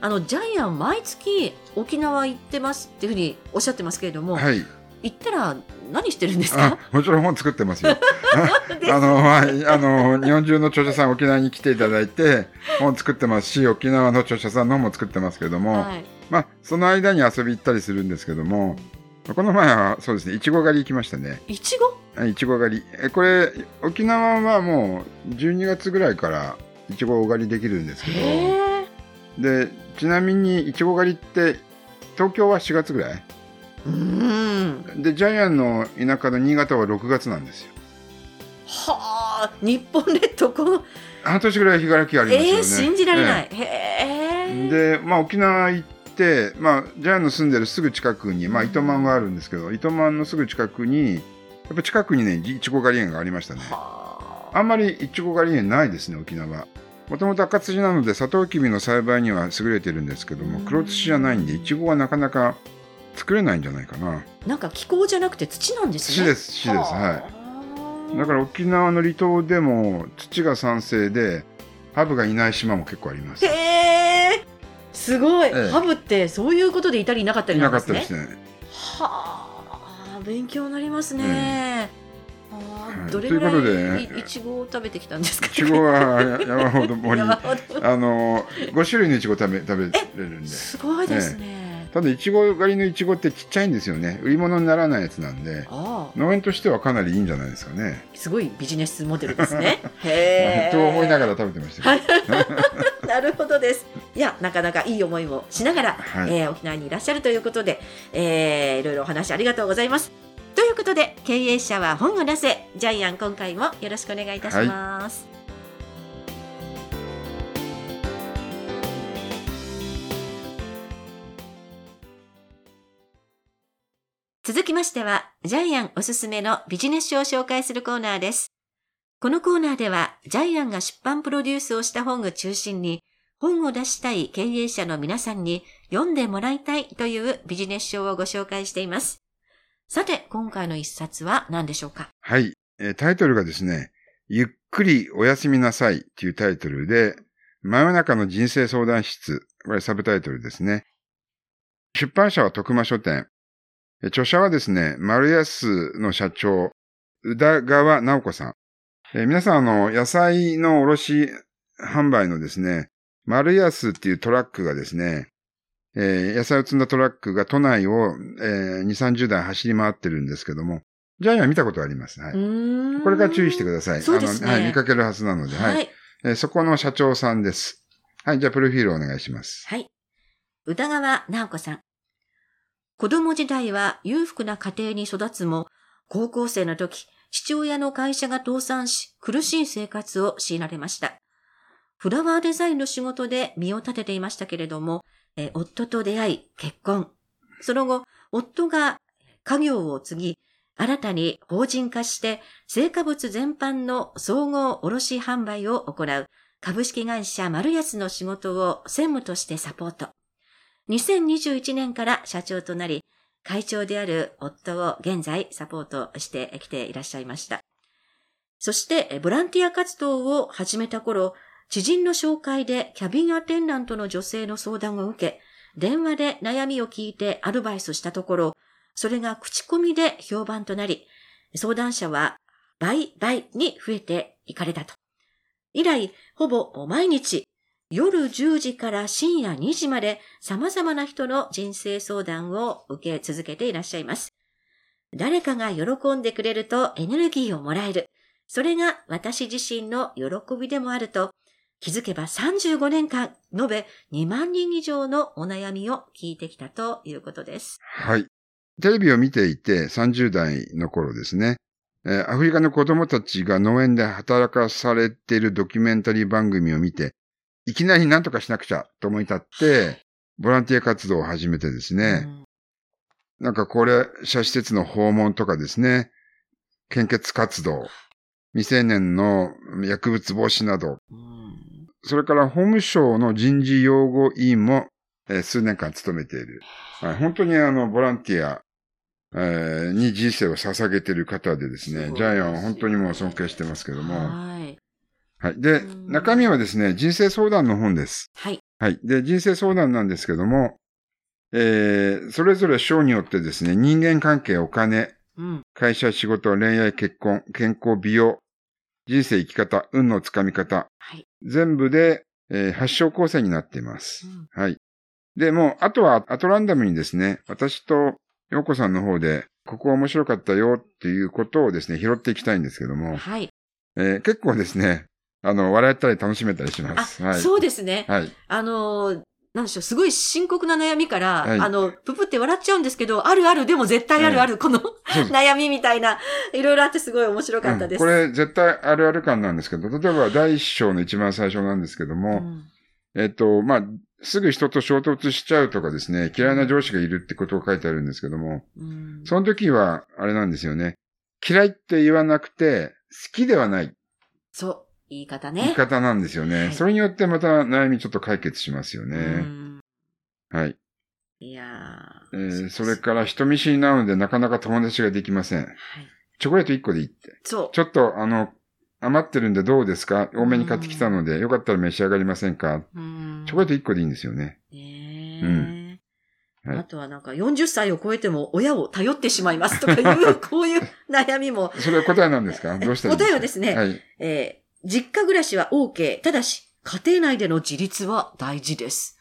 あのジャイアン毎月沖縄行ってますっていうふうにおっしゃってますけれども、はい。行ったら何してるんですあか、もちろん本作ってますよ。あの、はい、あの、日本中の著者さん沖縄に来ていただいて、本作ってますし、沖縄の著者さんの本も作ってますけども、はい、まあ、その間に遊び行ったりするんですけども、この前はそうですね、いちご狩り行きましたね。いちごはいいちご狩り。え、これ、沖縄はもう12月ぐらいからいちごを狩りできるんですけど、で、ちなみにいちご狩りって、東京は4月ぐらい？うーんで、ジャイアンの田舎の新潟は6月なんですよ。はあ日本列島この半年ぐらい日がらきがありますよね。えー、信じられない、えへええで、まあ沖縄行って、まあジャイアンの住んでるすぐ近くに、まあ糸満があるんですけど、糸満のすぐ近くに、やっぱ近くにね、いちご狩り園がありましたね。はあんまりいちご狩り園ないですね、沖縄。もともと赤土なので、サトウキビの栽培には優れてるんですけども、黒土じゃないんで、いちごはなかなか作れないんじゃないかな。あなんか気候じゃなくて土なんですね土です、土です。はい。いだから沖縄の離島でも土が酸性でハブがいない島も結構あります。へえすごい、ええハブってそういうことでいたりいなかったりいなですねなんかったですね。はあ勉強になりますね、ああはいどれぐらといういことでいいちごを食べてきたんですか？いちごは 山ほど森山ほど。あの5種類のいちご食べ食べれるんで。すごいですね、ただいちご狩りのいちごってちっちゃいんですよね。売り物にならないやつなんで。あ農園としてはかなりいいんじゃないですかね。あすごいビジネスモデルですね。へえ。と思いながら食べてました。なるほどです。いやなかなかいい思いもしながら、はい。えー沖縄にいらっしゃるということで、えーいろいろお話ありがとうございますことで経営者は本を出せジャイアン今回もよろしくお願いいたします、続きましては、ジャイアンおすすめのビジネス書を紹介するコーナーです。このコーナーでは、ジャイアンが出版プロデュースをした本を中心に、本を出したい経営者の皆さんに読んでもらいたいというビジネス書をご紹介しています。さて、今回の一冊は何でしょうか？はい、タイトルがですね、ゆっくりおやすみなさいというタイトルで、真夜中の人生相談室。これサブタイトルですね。出版社は徳間書店。著者はですね、丸安の社長、宇田川直子さん。えー皆さん、あの、野菜の卸販売のですね、丸安っていうトラックがですね、えー野菜を積んだトラックが都内を、えー2、30台走り回ってるんですけども、ジャイアン見たことあります。はい。これから注意してください。そうですねあの、はい、見かけるはずなので、はい。はい。えーそこの社長さんです。はい、じゃあ、プロフィールお願いします。はい。宇田川直子さん。子供時代は裕福な家庭に育つも、高校生の時、父親の会社が倒産し、苦しい生活を強いられました。フラワーデザインの仕事で身を立てていましたけれども、え夫と出会い、結婚。その後、夫が家業を継ぎ、新たに法人化して、成果物全般の総合卸販売を行う株式会社マルヤスの仕事を専務としてサポート。2021年から社長となり、会長である夫を現在サポートしてきていらっしゃいました。そして、ボランティア活動を始めた頃、知人の紹介でキャビンアテンダントの女性の相談を受け、電話で悩みを聞いてアドバイスしたところ、それが口コミで評判となり、相談者は倍々に増えていかれたと。以来、ほぼ毎日、夜10時から深夜2時まで様々な人の人生相談を受け続けていらっしゃいます。誰かが喜んでくれるとエネルギーをもらえる。それが私自身の喜びでもあると、気づけば35年間、延べ2万人以上のお悩みを聞いてきたということです。はい。テレビを見ていて30代の頃ですね。えーアフリカの子供たちが農園で働かされているドキュメンタリー番組を見て、いきなり何とかしなくちゃと思い立って、ボランティア活動を始めてですね、うん。なんか高齢者施設の訪問とかですね、献血活動、未成年の薬物防止など、うんそれから法務省の人事擁護委員も、えー数年間務めている。はい、本当にあの、ボランティア、えーに人生を捧げている方でですね、すジャイアンは本当にもう尊敬してますけども。はい。はい。でう、ん中身はですね、人生相談の本です。はい。はい。で、人生相談なんですけども、えー、それぞれ章によってですね、人間関係、お金、うん。会社、仕事、恋愛、結婚、健康、美容、人生、生き方、運のつかみ方、はい。全部で、えー8章構成になっていますう。んはい。で、もう、あとは、アトランダムにですね、私と、洋子さんの方で、ここ面白かったよっていうことをですね、拾っていきたいんですけども、はい。えー結構ですね、あの、笑ったり楽しめたりしまあ、す。はい。そうですね。はい。あのー、なんでしょう、すごい深刻な悩みから、はいあの、ぷぷって笑っちゃうんですけど、あるある、でも絶対あるある、このそうです。悩みみたいな、いろいろあってすごい面白かったです。うんこれ絶対あるある感なんですけど、例えば第一章の一番最初なんですけどうも、んえっと、まあ、すぐ人と衝突しちゃうとかですね、嫌いな上司がいるってことを書いてあるんですけども、うんその時は、あれなんですよね。嫌いって言わなくて、好きではないそう、言い方言いね。方なんですよね。はいそれによってまた悩みちょっと解決しますようね。んはい。いやえーーそれから人見知りなのでなかなか友達ができません。はい。チョコレート1個でいいって。そう。ちょっと、あの、余ってるんでどうですか？多めに買ってきたので、よかったら召し上がりませんか？うんチョコレート1個でいいんですよね。ねうんえはいあとはなんか40歳を超えても親を頼ってしまいますとかいう、こういう悩みも。それは答えなんですか？どうしたらいい答えはですね、はい。えー実家暮らしは OK。ただし、家庭内での自立は大事です。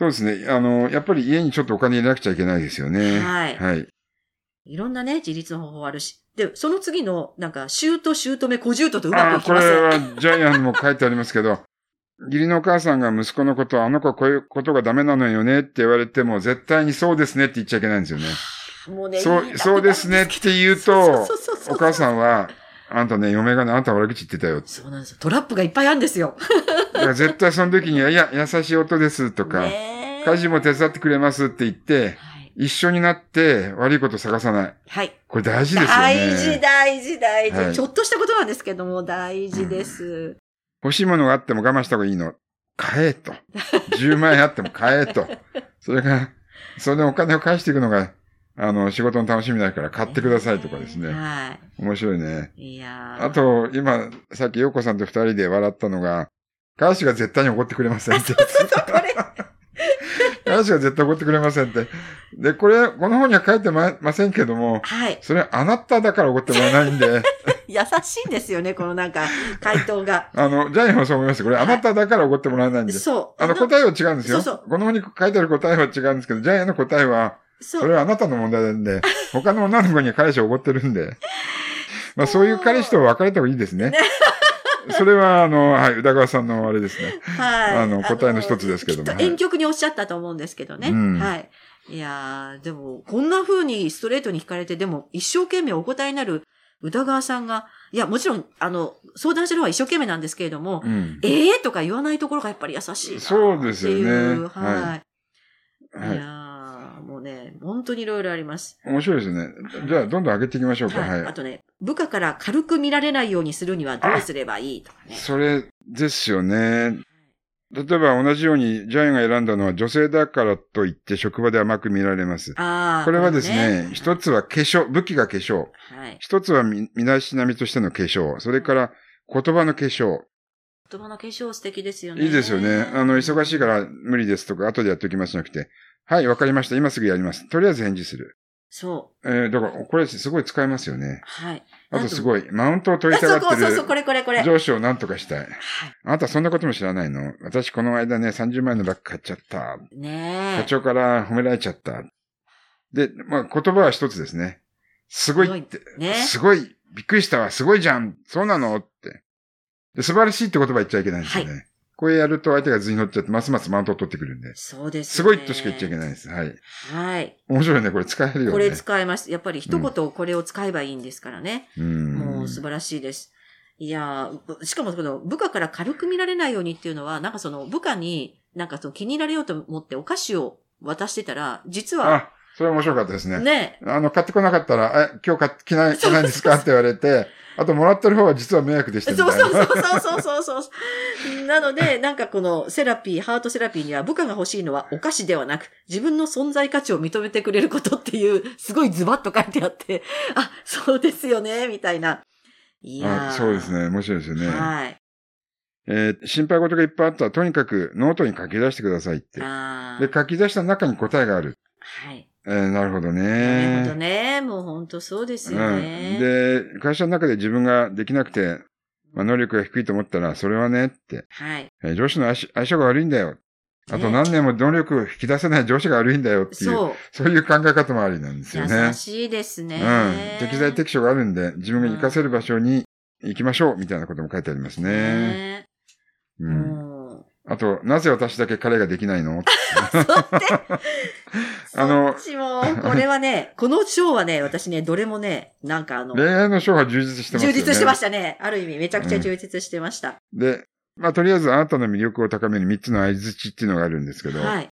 そうですね。あの、やっぱり家にちょっとお金入れなくちゃいけないですよね。はいはい。いろんなね、自立の方法あるし。で、その次の、なんか、姑、姑、小姑とうまああ、これくいきません。はジャイアンにも書いてありますけど、義理のお母さんが息子のこと、あの子はこういうことがダメなのよねって言われても、絶対にそうですねって言っちゃいけないんですよね。もうねそう、そうですねって言うとお母さんは、あんたね、嫁がね、あんた悪口言ってたよ。そうなんですよ。トラップがいっぱいあるんですよ。だから絶対その時には、いや、優しい音ですとか、ねえ家事も手伝ってくれますって言って、はい。一緒になって悪いこと探さない。はい。これ大事ですよね。大事、大事、大事、はいちょっとしたことなんですけども、大事です。欲しいものがあっても我慢した方がいいの。買えと。10万円あっても買えと。それが、それでお金を返していくのが、あの、仕事の楽しみだから買ってくださいとかですね。は面白いね。い。いやーあ、と、今、さっき洋子さんと二人で笑ったのが、彼氏が絶対に怒ってくれませんって。これ、彼氏が絶対怒ってくれませんって。で、これ、この本には書いてまませんけども、はい。それあなただから怒ってもらえないんで、優しいんですよね、このなんか、回答が。あの、ジャイアンもそう思いますこれあなただから怒ってもらえないんで。そう。あの、答えは違うんですよ。そうそうこの本に書いてある答えは違うんですけど、ジャイアンの答えは、そ。そうれはあなたの問題なんで、他の女の子には彼氏を怒ってるんで、まあそういう彼氏と別れた方がいいですね。それは、あの、はい、宇田川さんのあれですね。はい。あの答えの一つですけども遠曲におっしゃったと思うんですけどね。うんはい。いやー、でも、こんな風にストレートに聞かれて、でも、一生懸命お答えになる宇田川さんが、いや、もちろん、あの、相談してるのは一生懸命なんですけれども、うん。ええー、とか言わないところがやっぱり優しい。そうですよねはい。、はいい。やうね、本当にいろいろあります。面白いですね。じゃあ、どんどん上げていきましょうか。はい。はい。あとね、部下から軽く見られないようにするにはどうすればいいとかね。それですよね。例えば同じように、ジャイアンが選んだのは女性だからといって職場で甘く見られます。ああ。これはですね、こ一つは化粧、武器が化粧。はい。一つはみ身だしなみとしての化粧。それから言葉の化粧。言葉の化粧素敵ですよね。いいですよね。あの、忙しいから無理ですとか、後でやっておきますじゃなくて。はい、わかりました。今すぐやります。とりあえず返事する。そう。えー、だから、これすごい使えますよね。はい。あとすごい。い、マウントを取りたがってそうそうそう、るこれこれこれ。はい。上司を何とかしたい。あなたそんなことも知らないの？私この間ね、30万円のバッグ買っちゃった。ねえ。課長から褒められちゃった。で、まあ、言葉は一つですね。すごいって。ねすごい。びっくりしたわ。すごいじゃん。そうなの？って。で素晴らしいって言葉言っちゃいけないんですよね。これやると相手が図に乗っちゃって、ますますマウントを取ってくるんで。そうです、ね。すごいとしか言っちゃいけないです。はい。はい。面白いね。これ使えるよね。これ使えます。やっぱり一言これを使えばいいんですからね。うん。もう素晴らしいです。いやーしかもこの部下から軽く見られないようにっていうのは、なんかその部下になんかそう気に入られようと思ってお菓子を渡してたら、実は、あ、それ面白かったですね。ね、あの、買ってこなかったら、え、今日買ってきない、来ないんですか？って言われて、あともらってる方は実は迷惑でしたみたいな。そうそうそうそうそうそう。なので、なんかこのセラピー、ハートセラピーには部下が欲しいのはお菓子ではなく、自分の存在価値を認めてくれることっていう、すごいズバッと書いてあって、あ、そうですよね、みたいな。いやそうですね。面白いですよね。はい。えー心配事がいっぱいあったら、とにかくノートに書き出してくださいって。で、書き出した中に答えがある。はい。えーなるほどなね。るほどね。もう本当そうですようん。ね。で、会社の中で自分ができなくて、まあ、能力が低いと思ったら、それはねって、はい。えー上司の相性が悪いんだよ。あとね何年も能力を引き出せない上司が悪いんだよっていう、そう。そういう考え方もありなんですよね優。しいですね。うん。適材適所があるんで、自分が活かせる場所に行きましょう、みたいなことも書いてありますね。ねう。うんん。あと、なぜ私だけ彼ができないの？そうって。あのそっちも、これはね、この章はね、私ね、どれもね、なんかあの、恋愛の章は充実してますよね。充実してましたね。ある意味、めちゃくちゃ充実してました。で、まあ、とりあえずあなたの魅力を高める3つの合図値っていうのがあるんですけど、はい。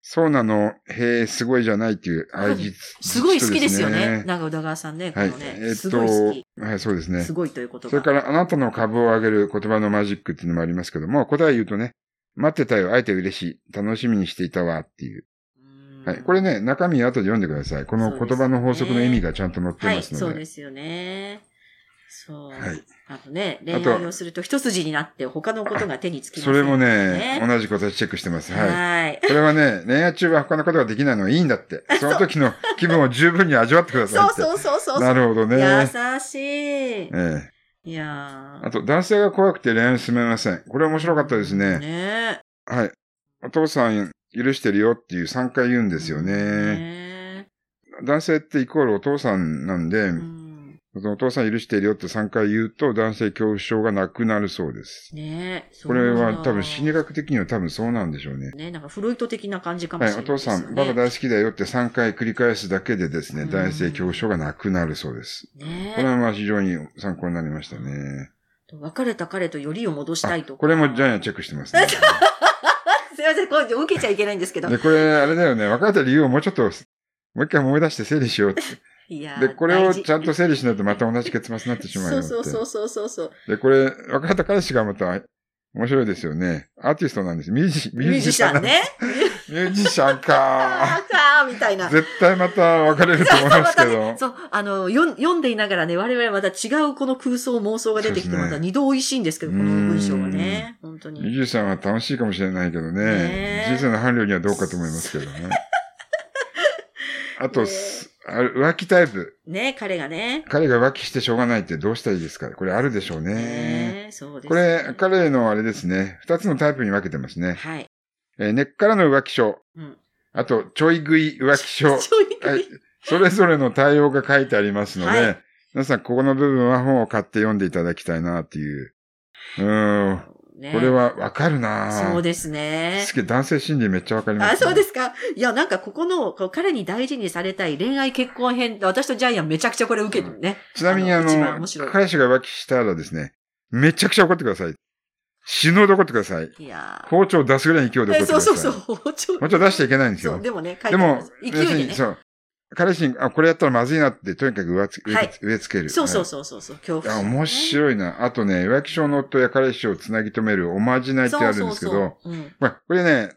そうなの、へえ、すごいじゃないっていう合図すごい好きですよとね。なんか宇田川さんね、こはい。のね、えーっすごい好き。と、はい、そうですねす。ごいということそれから、あなたの株を上げる言葉のマジックっていうのもありますけども、答え言うとね、待ってたよ、会えて嬉しい、楽しみにしていたわっていう。はい。これね、中身後で読んでください。この言葉の法則の意味がちゃんと載ってはい、ますので。そうですよね。そう。はいあとね、恋愛をすると一筋になって他のことが手につきませんそれもね、ね同じことチェックしてます。はい。はい。これはね、恋愛中は他のことができないのはいいんだって。その時の気分を十分に味わってくださいって。そうそうそうそう。なるほどね。優しい。ええいやーあと、男性が怖くて恋愛を進めません。これ面白かったですね。ねはい。お父さん許してるよっていう3回言うんですよね。ね男性ってイコールお父さんなんで、うんそのお父さん許してるよって3回言うと男性恐怖症がなくなるそうです。ねこれは多分心理学学的には多分そうなんでしょうね。ね、なんかフロイト的な感じかもはい、おしれないですよね。父さん、バカ大好きだよって3回繰り返すだけでですね、うん男性恐怖症がなくなるそうです。ねこれはまあ非常に参考になりましたね。別れた彼とよりを戻したいとか。これもジャイアンチェックしてますね。すいません、これ受けちゃいけないんですけど。で、これあれだよね、別れた理由をもうちょっと、もう一回思い出して整理しようって。で、これをちゃんと整理しないとまた同じ結末になってしまうよ。そうそうそうそうそう。で、これ、別れた彼氏がまた面白いですよね。アーティストなんです。ミュージミュージシャンね。ミュージシャンあか。ーかーみたいな。絶対また別れると思いますけど。ね、そう、あの、読んでいながらね、我々はまた違うこの空想妄想が出てきて、また二度美味しいんですけど、この文章はね。本当ミューに。ジシャンは楽しいかもしれないけどね。ね人生の伴侶にはどうかと思いますけどね。あと、浮気タイプ。ね、彼がね。彼が浮気してしょうがないってどうしたらいいですか？これあるでしょうね。ねそうです。これ、彼のあれですね。二つのタイプに分けてますね。はい。えー根っからの浮気症。うん。あと、ちょい食い浮気症。ちょいはい。それぞれの対応が書いてありますので、はい皆さん、ここの部分は本を買って読んでいただきたいなっていう。うーん。ねこれはわかるなそうですね。好き、男性心理めっちゃわかります、あ、そうですか？いや、なんかここの、こう彼に大事にされたい恋愛結婚編、私とジャイアンめちゃくちゃこれ受けてるね。ちなみにああの彼氏が浮気したらですね、めちゃくちゃ怒ってください。死ぬほど怒ってください。いやー包丁出すぐらいの勢いで怒ってえください。そうそうそう。包丁包丁出しちゃいけないんですよ。でもね、でも勢いでね。そう。彼氏に、あ、これやったらまずいなって、とにかく植えつ植えはい植え付ける。そうそうう。そうそうそう、恐怖あ、心、面白いな。あとね、浮気症の夫や彼氏をつなぎ止めるおまじないってあるんですけど、まあ、これね、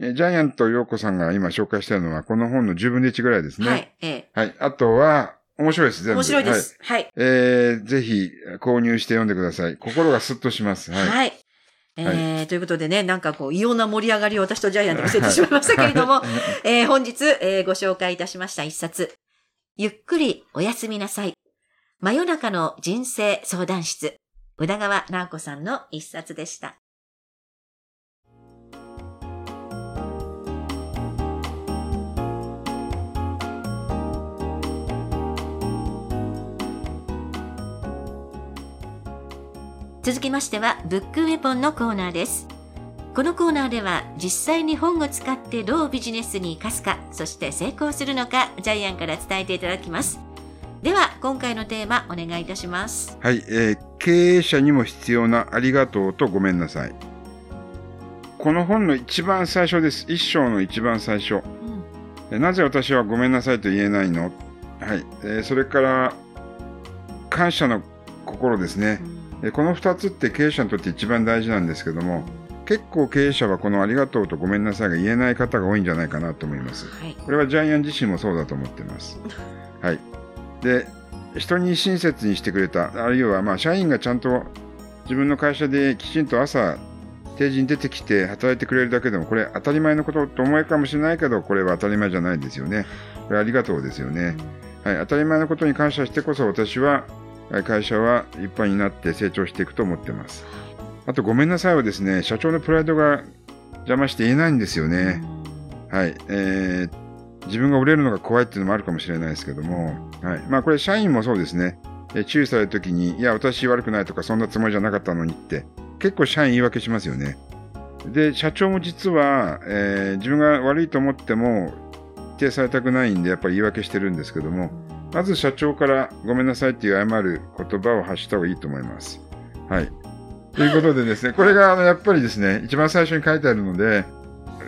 えジャイアント陽子さんが今紹介してるのは、この本の10分の1ぐらいですね。はい、ええ。はい。あとは、面白いです、全部。面白いです。はい。えー、ぜひ購入して読んでください。心がスッとします。はい。はい。えーということでね、なんかこう、異様な盛り上がりを私とジャイアンで見せてしまいましたけれども、えー本日、えーご紹介いたしました一冊。ゆっくりおやすみなさい。真夜中の人生相談室。宇田川直子さんの一冊でした。続きましては、ブックウェポンのコーナーです。このコーナーでは実際に本を使ってどうビジネスに生かすか、そして成功するのか、ジャイアンから伝えていただきます。では、今回のテーマお願いいたします。はい、えー経営者にも必要なありがとうとごめんなさい。この本の一番最初です。一章の一番最初。うんえなぜ私はごめんなさいと言えないの？はい。えーそれから、感謝の心ですね。えこの二つって経営者にとって一番大事なんですけども、結構経営者はこのありがとうとごめんなさいが言えない方が多いんじゃないかなと思います。はい。これはジャイアン自身もそうだと思っています。はい。で、人に親切にしてくれた、あるいはまあ社員がちゃんと自分の会社できちんと朝定時に出てきて働いてくれるだけでもこれ当たり前のことと思えるかもしれないけどこれは当たり前じゃないですよね。これありがとうですよね。はい、当たり前のことに感謝してこそ私ははい会社は立派になって成長していくと思ってます。あとごめんなさいはですね、社長のプライドが邪魔して言えないんですよね。はい、えー自分が折れるのが怖いっていうのもあるかもしれないですけども、はい。まあこれ社員もそうですね。注意されるときに、いや、私悪くないとか、そんなつもりじゃなかったのにって、結構社員言い訳しますよね。で、社長も実は、えー自分が悪いと思っても、否定されたくないんで、やっぱり言い訳してるんですけども、まず社長からごめんなさいっていう謝る言葉を発した方がいいと思います。はい。ということでですね、これがあのやっぱりですね、一番最初に書いてあるので、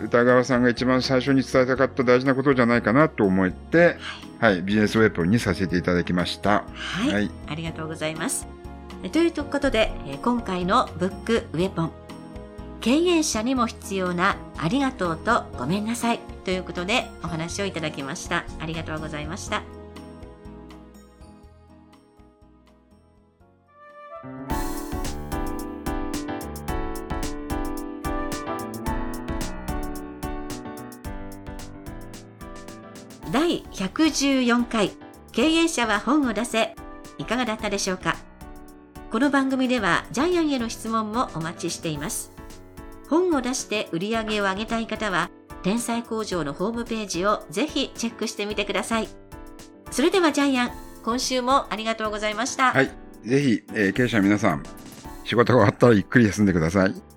歌川さんが一番最初に伝えたかった大事なことじゃないかなと思って、はい、ビジネスウェポンにさせていただきました。はい、はいありがとうございます。えということで、えー今回のブックウェポン、経営者にも必要なありがとうとごめんなさいということでお話をいただきました。ありがとうございました。114回経営者は本を出せいかがだったでしょうか？この番組ではジャイアンへの質問もお待ちしています本を出して売り上げを上げたい方は天才工場のホームページをぜひチェックしてみてくださいそれではジャイアン今週もありがとうございました、はい。ぜひ、えー経営者の皆さん、仕事が終わったらゆっくり休んでください。